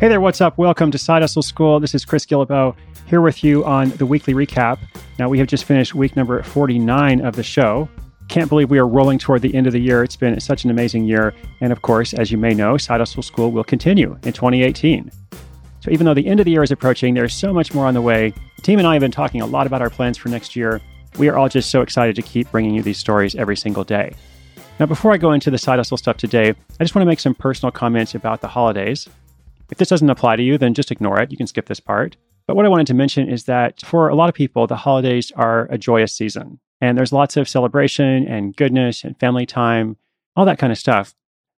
Hey there, what's up? Welcome to Side Hustle School. This is Chris Guillebeau here with you on the weekly recap. Now, we have just finished week number 49 of the show. Can't believe we are rolling toward the end of the year. It's been such an amazing year. And of course, as you may know, Side Hustle School will continue in 2018. So even though the end of the year is approaching, there's so much more on the way. The team and I have been talking a lot about our plans for next year. We are all just so excited to keep bringing you these stories every single day. Now, before I go into the side hustle stuff today, I just want to make some personal comments about the holidays. If this doesn't apply to you, then just ignore it. You can skip this part. But what I wanted to mention is that for a lot of people, the holidays are a joyous season. And there's lots of celebration and goodness and family time, all that kind of stuff.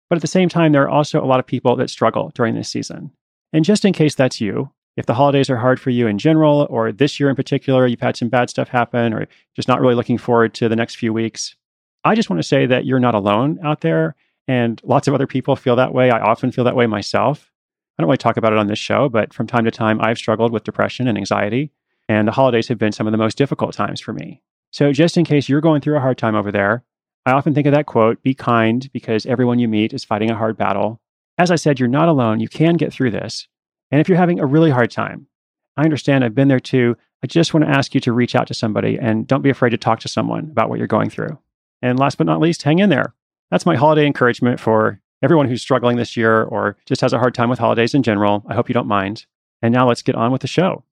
But at the same time, there are also a lot of people that struggle during this season. And just in case that's you, if the holidays are hard for you in general, or this year in particular, you've had some bad stuff happen, or just not really looking forward to the next few weeks, I just want to say that you're not alone out there. And lots of other people feel that way. I often feel that way myself. I don't really talk about it on this show, but from time to time, I've struggled with depression and anxiety. And the holidays have been some of the most difficult times for me. So, just in case you're going through a hard time over there, I often think of that quote be kind because everyone you meet is fighting a hard battle. As I said, you're not alone. You can get through this. And if you're having a really hard time, I understand I've been there too. I just want to ask you to reach out to somebody and don't be afraid to talk to someone about what you're going through. And last but not least, hang in there. That's my holiday encouragement for everyone who's struggling this year or just has a hard time with holidays in general. I hope you don't mind. And now let's get on with the show.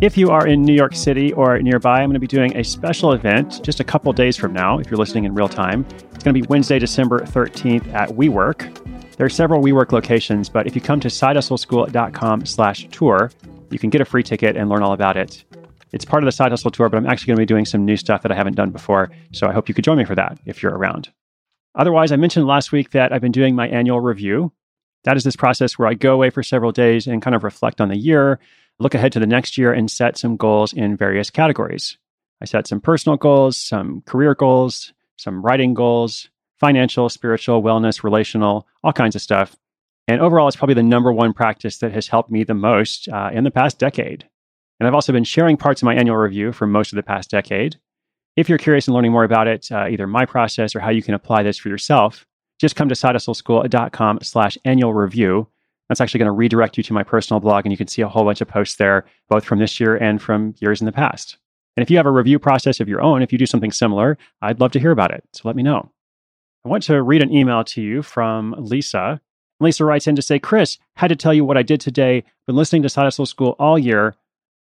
If you are in New York City or nearby, I'm going to be doing a special event just a couple days from now, if you're listening in real time. It's going to be Wednesday, December 13th at WeWork. There are several WeWork locations, but if you come to sidehustleschool.com slash tour, you can get a free ticket and learn all about it. It's part of the Side Hustle Tour, but I'm actually going to be doing some new stuff that I haven't done before. So I hope you could join me for that if you're around. Otherwise, I mentioned last week that I've been doing my annual review. That is this process where I go away for several days and kind of reflect on the year, look ahead to the next year, and set some goals in various categories. I set some personal goals, some career goals, some writing goals, financial, spiritual, wellness, relational, all kinds of stuff. And overall, it's probably the number one practice that has helped me the most uh, in the past decade. And I've also been sharing parts of my annual review for most of the past decade. If you're curious in learning more about it, uh, either my process or how you can apply this for yourself, just come to sidehustleschool.com slash annual review. That's actually going to redirect you to my personal blog, and you can see a whole bunch of posts there, both from this year and from years in the past. And if you have a review process of your own, if you do something similar, I'd love to hear about it. So let me know. I want to read an email to you from Lisa. Lisa writes in to say, Chris, had to tell you what I did today. Been listening to Side Hustle School all year.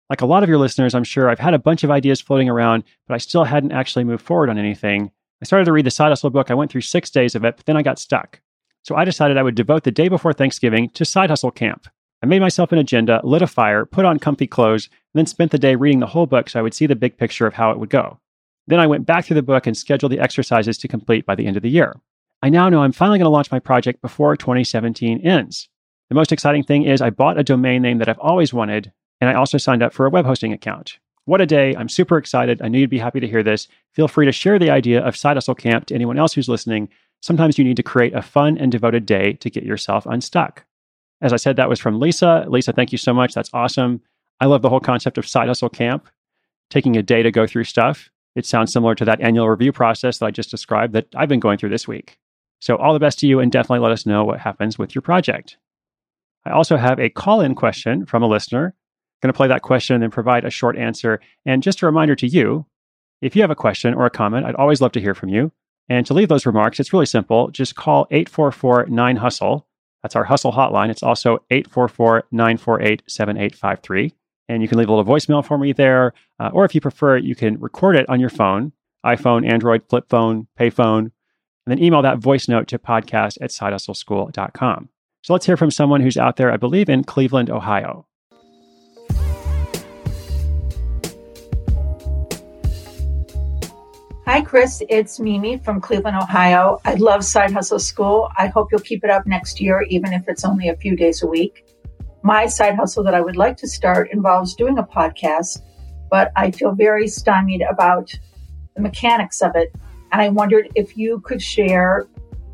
Like a lot of your listeners, I'm sure I've had a bunch of ideas floating around, but I still hadn't actually moved forward on anything. I started to read the Side Hustle book. I went through six days of it, but then I got stuck. So I decided I would devote the day before Thanksgiving to Side Hustle Camp. I made myself an agenda, lit a fire, put on comfy clothes, and then spent the day reading the whole book so I would see the big picture of how it would go. Then I went back through the book and scheduled the exercises to complete by the end of the year. I now know I'm finally going to launch my project before 2017 ends. The most exciting thing is I bought a domain name that I've always wanted, and I also signed up for a web hosting account. What a day. I'm super excited. I knew you'd be happy to hear this. Feel free to share the idea of Side Hustle Camp to anyone else who's listening. Sometimes you need to create a fun and devoted day to get yourself unstuck. As I said, that was from Lisa. Lisa, thank you so much. That's awesome. I love the whole concept of Side Hustle Camp, taking a day to go through stuff. It sounds similar to that annual review process that I just described that I've been going through this week. So, all the best to you, and definitely let us know what happens with your project. I also have a call in question from a listener. I'm going to play that question and then provide a short answer. And just a reminder to you if you have a question or a comment, I'd always love to hear from you. And to leave those remarks, it's really simple. Just call 844 9 Hustle. That's our Hustle hotline. It's also 844 948 7853. And you can leave a little voicemail for me there. Uh, or if you prefer, you can record it on your phone iPhone, Android, flip phone, payphone, and then email that voice note to podcast at sidehustleschool.com. So let's hear from someone who's out there, I believe, in Cleveland, Ohio. Hi, Chris. It's Mimi from Cleveland, Ohio. I love Side Hustle School. I hope you'll keep it up next year, even if it's only a few days a week. My side hustle that I would like to start involves doing a podcast, but I feel very stymied about the mechanics of it. And I wondered if you could share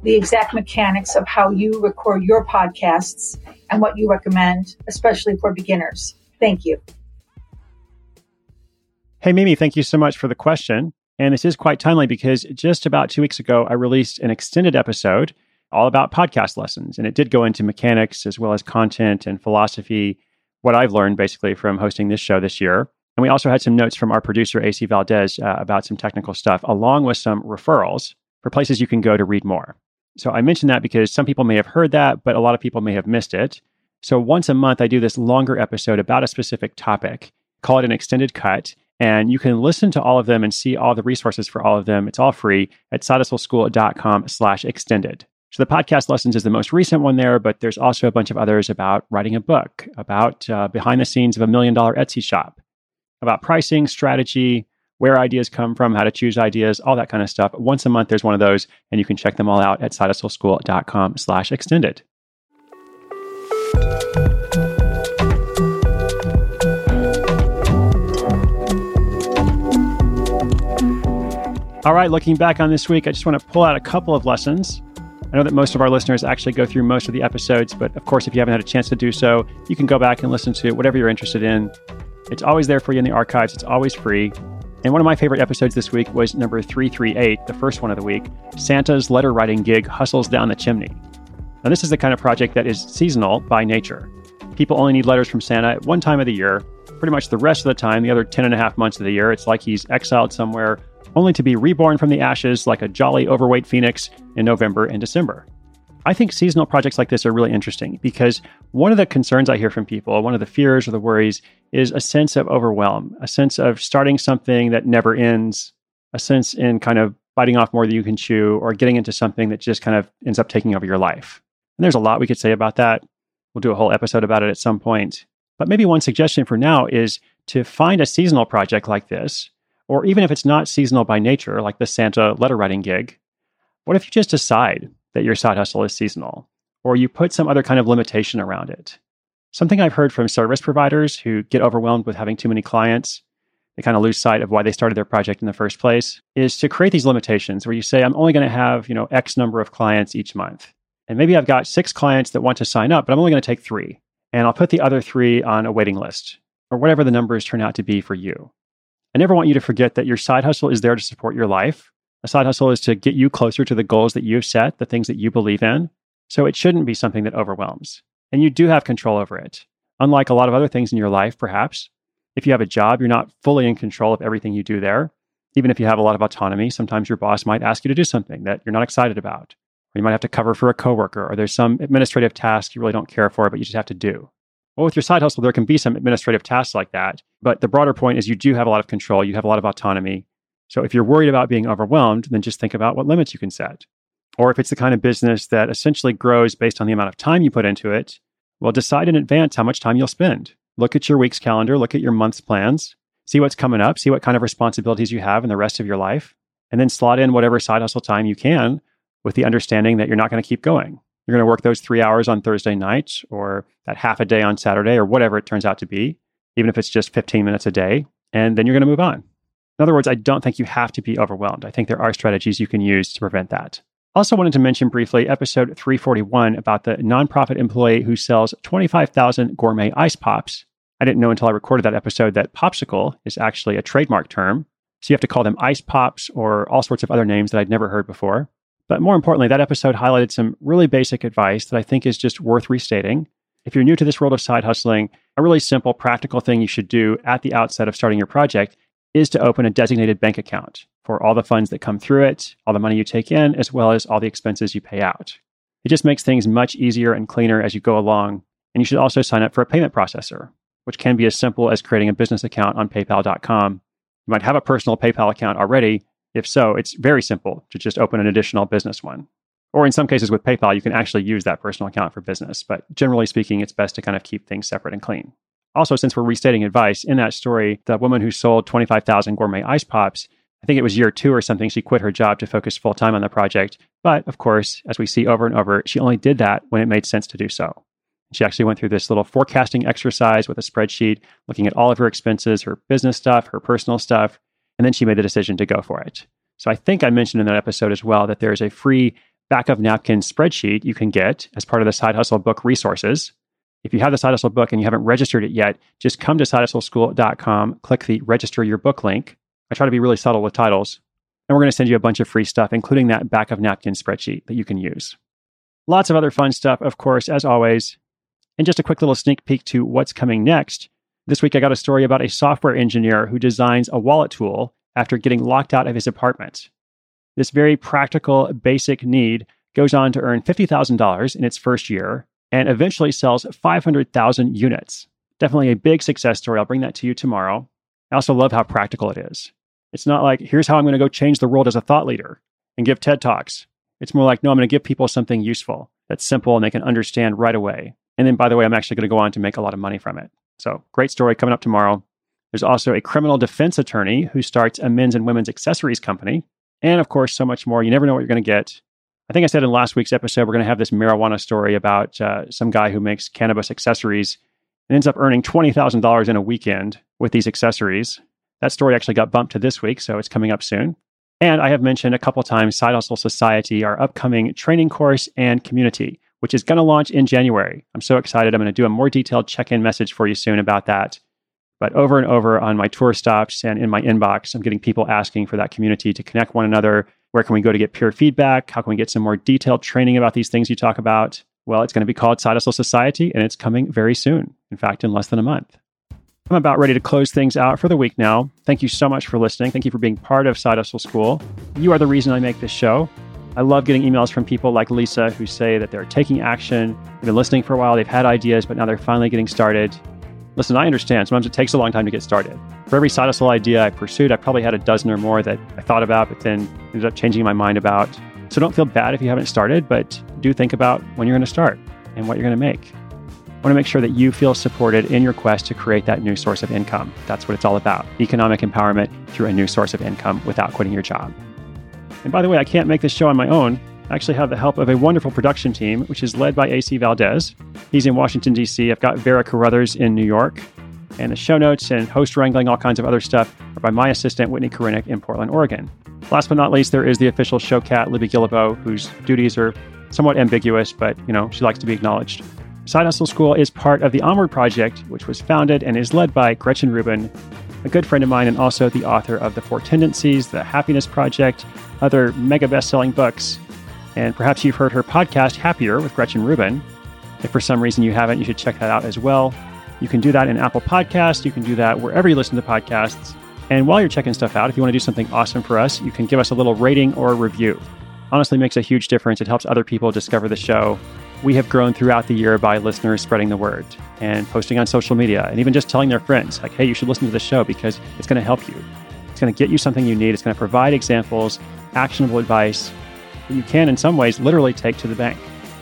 the exact mechanics of how you record your podcasts and what you recommend, especially for beginners. Thank you. Hey, Mimi, thank you so much for the question. And this is quite timely because just about two weeks ago, I released an extended episode all about podcast lessons. And it did go into mechanics as well as content and philosophy, what I've learned basically from hosting this show this year. And we also had some notes from our producer, AC Valdez, uh, about some technical stuff, along with some referrals for places you can go to read more. So I mentioned that because some people may have heard that, but a lot of people may have missed it. So once a month, I do this longer episode about a specific topic, call it an extended cut. And you can listen to all of them and see all the resources for all of them. It's all free at sidehustleschool.com slash extended. So the podcast lessons is the most recent one there, but there's also a bunch of others about writing a book, about uh, behind the scenes of a million dollar Etsy shop, about pricing, strategy, where ideas come from, how to choose ideas, all that kind of stuff. Once a month, there's one of those, and you can check them all out at sidehustleschool.com slash extended. All right, looking back on this week, I just want to pull out a couple of lessons. I know that most of our listeners actually go through most of the episodes, but of course, if you haven't had a chance to do so, you can go back and listen to whatever you're interested in. It's always there for you in the archives, it's always free. And one of my favorite episodes this week was number 338, the first one of the week Santa's letter writing gig hustles down the chimney. Now, this is the kind of project that is seasonal by nature. People only need letters from Santa at one time of the year. Pretty much the rest of the time, the other 10 and a half months of the year, it's like he's exiled somewhere only to be reborn from the ashes like a jolly overweight phoenix in November and December. I think seasonal projects like this are really interesting because one of the concerns I hear from people, one of the fears or the worries, is a sense of overwhelm, a sense of starting something that never ends, a sense in kind of biting off more than you can chew, or getting into something that just kind of ends up taking over your life. And there's a lot we could say about that. We'll do a whole episode about it at some point. But maybe one suggestion for now is to find a seasonal project like this or even if it's not seasonal by nature, like the Santa letter writing gig, what if you just decide that your side hustle is seasonal, or you put some other kind of limitation around it? Something I've heard from service providers who get overwhelmed with having too many clients, they kind of lose sight of why they started their project in the first place, is to create these limitations where you say, I'm only going to have, you know, X number of clients each month. And maybe I've got six clients that want to sign up, but I'm only going to take three. And I'll put the other three on a waiting list, or whatever the numbers turn out to be for you. I never want you to forget that your side hustle is there to support your life. A side hustle is to get you closer to the goals that you've set, the things that you believe in. So it shouldn't be something that overwhelms. And you do have control over it. Unlike a lot of other things in your life, perhaps, if you have a job, you're not fully in control of everything you do there. Even if you have a lot of autonomy, sometimes your boss might ask you to do something that you're not excited about. Or you might have to cover for a coworker, or there's some administrative task you really don't care for, but you just have to do. Well, with your side hustle, there can be some administrative tasks like that. But the broader point is you do have a lot of control, you have a lot of autonomy. So if you're worried about being overwhelmed, then just think about what limits you can set. Or if it's the kind of business that essentially grows based on the amount of time you put into it, well, decide in advance how much time you'll spend. Look at your week's calendar, look at your month's plans, see what's coming up, see what kind of responsibilities you have in the rest of your life, and then slot in whatever side hustle time you can with the understanding that you're not going to keep going. You're going to work those three hours on Thursday night or that half a day on Saturday or whatever it turns out to be, even if it's just 15 minutes a day. And then you're going to move on. In other words, I don't think you have to be overwhelmed. I think there are strategies you can use to prevent that. I also, wanted to mention briefly episode 341 about the nonprofit employee who sells 25,000 gourmet ice pops. I didn't know until I recorded that episode that popsicle is actually a trademark term. So you have to call them ice pops or all sorts of other names that I'd never heard before. But more importantly, that episode highlighted some really basic advice that I think is just worth restating. If you're new to this world of side hustling, a really simple, practical thing you should do at the outset of starting your project is to open a designated bank account for all the funds that come through it, all the money you take in, as well as all the expenses you pay out. It just makes things much easier and cleaner as you go along. And you should also sign up for a payment processor, which can be as simple as creating a business account on paypal.com. You might have a personal PayPal account already, if so, it's very simple to just open an additional business one. Or in some cases with PayPal, you can actually use that personal account for business. But generally speaking, it's best to kind of keep things separate and clean. Also, since we're restating advice, in that story, the woman who sold 25,000 gourmet ice pops, I think it was year two or something, she quit her job to focus full time on the project. But of course, as we see over and over, she only did that when it made sense to do so. She actually went through this little forecasting exercise with a spreadsheet, looking at all of her expenses, her business stuff, her personal stuff, and then she made the decision to go for it. So I think I mentioned in that episode as well that there's a free back of napkin spreadsheet you can get as part of the Side Hustle book resources. If you have the Side Hustle book and you haven't registered it yet, just come to sidehustleschool.com, click the register your book link. I try to be really subtle with titles. And we're going to send you a bunch of free stuff, including that back of napkin spreadsheet that you can use. Lots of other fun stuff, of course, as always. And just a quick little sneak peek to what's coming next. This week, I got a story about a software engineer who designs a wallet tool after getting locked out of his apartment. This very practical, basic need goes on to earn $50,000 in its first year and eventually sells 500,000 units. Definitely a big success story. I'll bring that to you tomorrow. I also love how practical it is. It's not like, here's how I'm going to go change the world as a thought leader and give TED Talks. It's more like, no, I'm going to give people something useful that's simple and they can understand right away. And then, by the way, I'm actually going to go on to make a lot of money from it. So, great story coming up tomorrow. There's also a criminal defense attorney who starts a men's and women's accessories company. And of course, so much more. You never know what you're going to get. I think I said in last week's episode, we're going to have this marijuana story about uh, some guy who makes cannabis accessories and ends up earning $20,000 in a weekend with these accessories. That story actually got bumped to this week, so it's coming up soon. And I have mentioned a couple times Side Hustle Society, our upcoming training course and community which is going to launch in January. I'm so excited. I'm going to do a more detailed check in message for you soon about that. But over and over on my tour stops and in my inbox, I'm getting people asking for that community to connect one another. Where can we go to get peer feedback? How can we get some more detailed training about these things you talk about? Well, it's going to be called Side Hustle Society, and it's coming very soon. In fact, in less than a month. I'm about ready to close things out for the week now. Thank you so much for listening. Thank you for being part of Side Hustle School. You are the reason I make this show. I love getting emails from people like Lisa who say that they're taking action. They've been listening for a while, they've had ideas, but now they're finally getting started. Listen, I understand. Sometimes it takes a long time to get started. For every side hustle idea I pursued, I probably had a dozen or more that I thought about, but then ended up changing my mind about. So don't feel bad if you haven't started, but do think about when you're going to start and what you're going to make. I want to make sure that you feel supported in your quest to create that new source of income. That's what it's all about economic empowerment through a new source of income without quitting your job. And by the way, I can't make this show on my own. Actually have the help of a wonderful production team, which is led by AC Valdez. He's in Washington, D.C. I've got Vera Carruthers in New York. And the show notes and host wrangling, all kinds of other stuff, are by my assistant, Whitney Korinick, in Portland, Oregon. Last but not least, there is the official show cat, Libby Guillebeau, whose duties are somewhat ambiguous, but, you know, she likes to be acknowledged. Side Hustle School is part of the Onward Project, which was founded and is led by Gretchen Rubin, a good friend of mine and also the author of The Four Tendencies, The Happiness Project, other mega best selling books. And perhaps you've heard her podcast, Happier, with Gretchen Rubin. If for some reason you haven't, you should check that out as well. You can do that in Apple Podcasts. You can do that wherever you listen to podcasts. And while you're checking stuff out, if you want to do something awesome for us, you can give us a little rating or review. Honestly, makes a huge difference. It helps other people discover the show. We have grown throughout the year by listeners spreading the word and posting on social media and even just telling their friends, like, hey, you should listen to the show because it's going to help you. It's going to get you something you need. It's going to provide examples, actionable advice that you can, in some ways, literally take to the bank.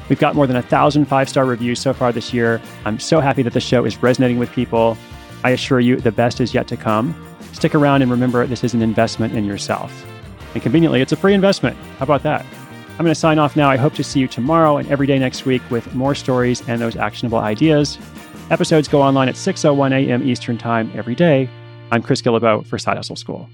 We've got more than a thousand five star reviews so far this year. I'm so happy that the show is resonating with people. I assure you, the best is yet to come. Stick around and remember this is an investment in yourself. And conveniently, it's a free investment. How about that? I'm going to sign off now. I hope to see you tomorrow and every day next week with more stories and those actionable ideas. Episodes go online at 6:01 a.m. Eastern Time every day. I'm Chris Guillebeau for Side Hustle School.